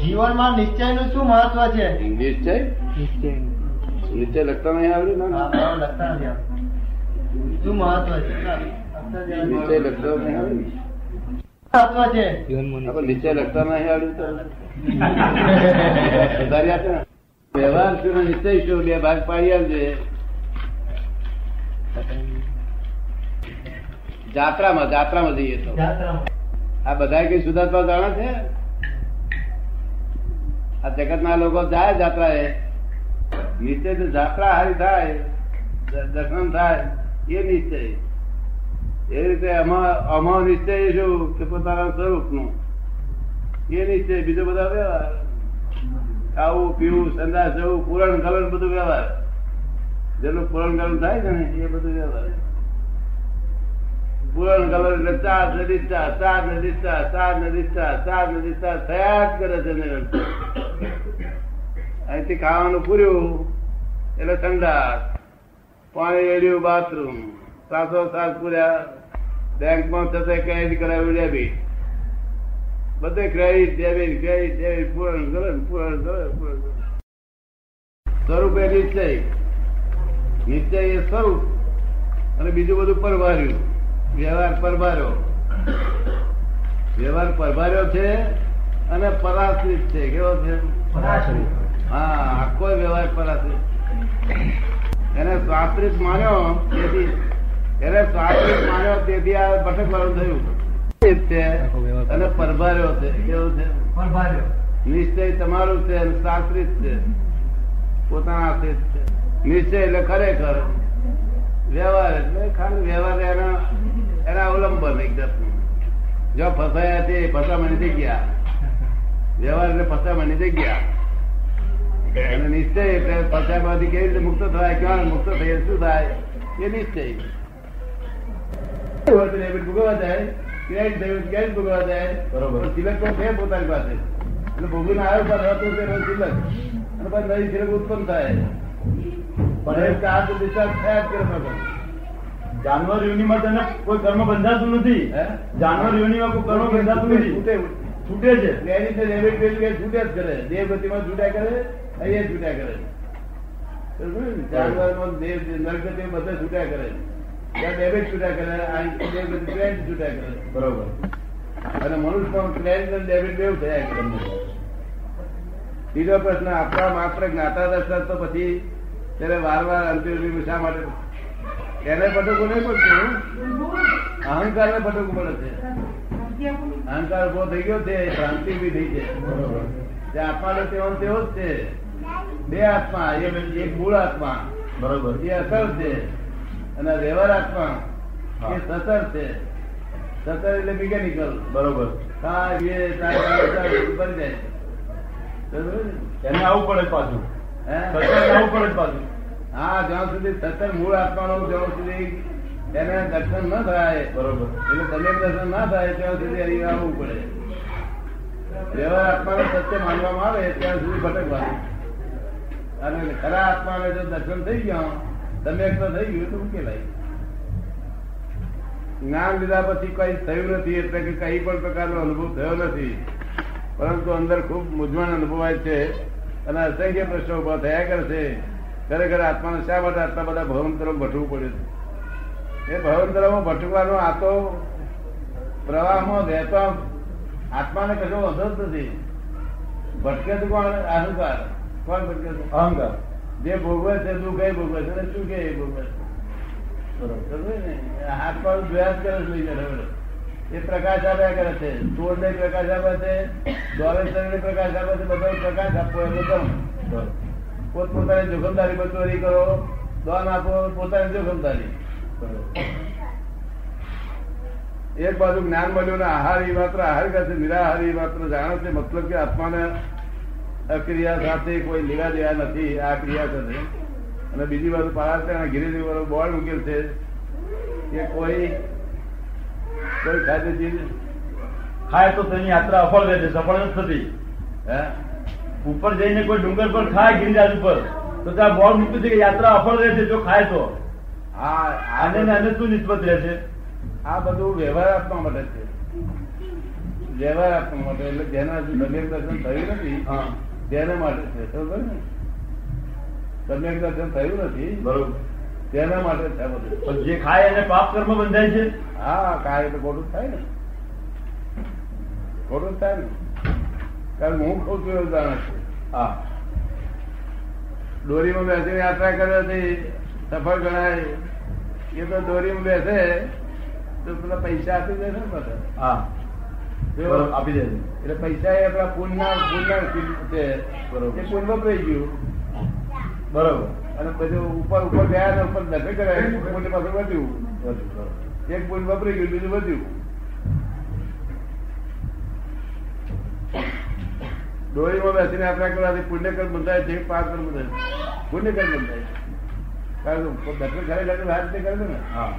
જીવનમાં નિશ્ચયનું શું મહત્વ છે? નિશ્ચય? નિશ્ચય. લખતા નહીં આવડ્યું ને? લખતા નથી આવડતું. શું મહત્વ છે? નિશ્ચય લખતા નહીં આવડ્યું મહત્વ છે? આપણે લખતા નહીં આવડ્યું તો? સુધારી આપે ને? વ્યવહાર શું નિશ્ચય શું? બે ભાગ પાડી આવજે જાત્રામાં જાત્રામાં જઈએ તો. આ બધા કઈ સુધાર્થમાં જાણે છે? આ જગત ના લોકો જાય એ. નિશ્ચય તો જાત્રા હારી થાય દર્શન થાય એ નિશ્ચય એ રીતે આમાં નિશ્ચય શું કે પોતાના સ્વરૂપનું એ નિશ્ચય બીજો બધા વ્યવહાર. ખાવું પીવું સંદાસ જવું પૂરણ ગલન બધું વ્યવહાર. જેનું પૂરણ ગલન થાય ને એ બધું વ્યવહાર. પૂરણ ગલન એટલે ચાર નદી discharge, ચાર ને discharge, ચાર ને discharge, ચાર નદી discharge થયા જ કરે છે નિરંતર. અહીંથી ખાવાનું પૂર્યું, એટલે ઠંડા પાણી રેડ્યું બાથરૂમ સાસો સાસ પૂર્યા, બેંકમાં થશે ક્રેડિટ કરાવ્યું ડેબિટ બધે ક્રેડિટ ડેબિટ ક્રેડિટ ડેબિટ પૂરણ કરે પૂરણ કરે પૂરણ. કરે સ્વરૂપ એ નિશ્ચય. નિશ્ચય એ સ્વરૂપ. અને બીજું બધું પરવાર્યું વ્યવહાર પરભાર્યો વ્યવહાર પરભાર્યો છે અને પરાશ્રિત છે. કેવો છે? પરાશ્રિત. હા આખો વ્યવહાર પરાશ્રિત એને સ્વાશ્રિત માન્યો તેથી એને સ્વાશ્રિત માન્યો તેથી આ ભટકવાનું થયું. છે. અને પરભાર્યો છે. કેવું છે? પરભાર્યો. નિશ્ચય તમારું છે અને શાસ્ત્રિત છે. પોતાના આશ્રિત છે. નિશ્ચય એટલે ખરેખર. વ્યવહાર એટલે ખાલી વ્યવહાર એના એના અવલંબન એકદમ જો ફસાયા તે ફસામણી થઈ ગયા. વ્યવહાર એટલે ફસામણી થઈ ગયા. અને નિશ્ચય એટલે ફસામાંથી કેવી રીતે મુક્ત થાય ક્યાં મુક્ત થઈ શું થાય એ નિશ્ચય ભોગવવા જાય ક્રેડિટ થયું ક્રેડિટ ભોગવવા જાય બરોબર. સિલક તો છે પોતાની પાસે એટલે ભોગવીને આવ્યો પણ હતું તે સિલક અને પછી નવી સિલક ઉત્પન્ન થાય પણ એ તો discharge થયા જ કરે જાનવર યોનીમાં તેને કોઈ કર્મ બંધાતું નથી. જાનવર યોનીમાં કોઈ કર્મ બંધાતું નથી. છૂટે છૂટે છે. ને ડેબિટ છૂટે જ કરે. દેહ ગતિમાં છૂટ્યા કરે. અહીંયા છૂટ્યા કરે સમજ્યું ને? જાનવરમાં દેહ નરક ગતિમાં બધે છૂટ્યા કરે ત્યાં ડેમેજ છૂટ્યા કરે અહીં દેહ છૂટ્યા કરે બરોબર. અને મનુષ્યમાં ક્રેડિટ અને ડેમેજ બેવ થયા કરે બીજો પ્રશ્ન આપણા માત્ર જ્ઞાતા દર્શન તો પછી ત્યારે વાર વાર અંતિમ શા માટે? એને પટકવું નહીં પડતું અહંકાર ને પટકવું પડે છે. અહંકાર ઊભો થઈ ગયો છે ભ્રાંતિ બી થઈ છે. જે આત્મા તેવો તેવો જ છે. બે આત્મા એક મૂળ આત્મા. બરોબર. એ અસર છે. અને વ્યવહાર આત્મા એ સતર છે. સતર એટલે મિકેનિકલ બરોબર. હા એ તારે તારે તારે બની જાય છે. બરોબર ને? એને આવું પડે પાછું? સત્સંગ આવું પડે પાછું. હા જ્યાં સુધી સતર મૂળ આત્માનો જ્યાં સુધી એને દર્શન ન થાય બરોબર. એટલે તમે દર્શન ના થાય ત્યાં સુધી અહીં આવવું પડે. વ્યવહાર આત્માને સત્ય માનવામાં આવે ત્યાં સુધી ભટકવાનું. અને ખરા આત્માને જો દર્શન થઈ ગયા, તમે એક તો થઈ ગયું, તો ઉકેલાય જ્ઞાન લીધા પછી કઈ થયું નથી, એટલે કે કઈ પણ પ્રકારનો અનુભવ થયો નથી. પરંતુ અંદર ખૂબ મૂંઝવણ અનુભવાય છે અને અસંખ્ય પ્રશ્નો ઊભા થયા કરે છે. ખરેખર આત્માને શા માટે આટલા બધા ભવંતરો ભટવું પડે છે? એ ભવંતરોમાં ભટકવાનો આ તો પ્રવાહમાં વહેતો આત્માને કશો વધો જ નથી. ભટકે તો કોણ? અહંકાર. કોણ ભટકે છે? અહંકાર. જે ભોગવે છે દુઃખ એ ભોગવે છે? શું કે એ ભોગવે છે? હાથ પર જોયા કરે છે લઈ એ પ્રકાશ આપ્યા કરે છે. ચોર ને પ્રકાશ આપે છે દોરેશ્વર ને પ્રકાશ આપે છે બધા પ્રકાશ આપવો એ બધો પોત પોતપોતાની જોખમદારી પર ચોરી કરો, દોન આપો, પોતાની જોખમદારી. એક બાજુ જ્ઞાન મળ્યું ને આહાર એ માત્ર આહાર કરશે નિરાહાર એ માત્ર જાણે છે, મતલબ કે આત્માને અક્રિયા સાથે કોઈ લેવા દેવા નથી આ ક્રિયા સાથે અને બીજી બાજુ પારા ગિરિજી બોર્ડ મૂકેલ છે કે કોઈ કોઈ ખાતે ચીજ ખાય તો તેની યાત્રા અફળ રહે છે સફળ જ થતી. હે? ઉપર જઈને કોઈ ડુંગર પર ખાય ગિરિરાજ ઉપર તો ત્યાં બોર્ડ મૂક્યું છે કે યાત્રા અફળ રહે છે જો ખાય તો. આ આને ને આને શું નિસ્બત રહે છે? આ બધું વ્યવહાર આપવા માટે છે. વ્યવહાર આપવા માટે એટલે જેના હજુ દર્શન થયું નથી હા. તેના માટે છે ખબર ને સમ્યક દર્શન થયું નથી? બરોબર. તેના માટે છે બધું. પણ જે ખાય એને પાપ કર્મ બંધાય છે? હા ખાય તો ખોટું થાય ને. ખોટું થાય ને. કારણ હું ખઉં છું એવું જાણે છે. હા. દોરીમાં બેસીને યાત્રા કરે છે સફળ ગણાય. એ તો દોરીમાં બેસે તો પેલા પૈસા આપી દે ને બધા. હા. આપી દે એટલે પૈસા એ આપણા પુણ્યના પુણ્યના છે. બરોબર. એ પુણ્ય વપરાઈ ગયું. બરોબર. અને બધું ઉપર ઉપર ગયા ને ઉપર નથી કરાય. પુન પાછું વધ્યું. એક પુન વપરાઈ ગયું બીજું વધ્યું. ડોળીમાં બેસીને આપણે કરવાથી પુણ્ય બંધાય છે પાપ કર્મ બંધાય પુણ્ય બંધાય કારણ કે દર્શન ખરેખર વાત તે કરે ને. હા.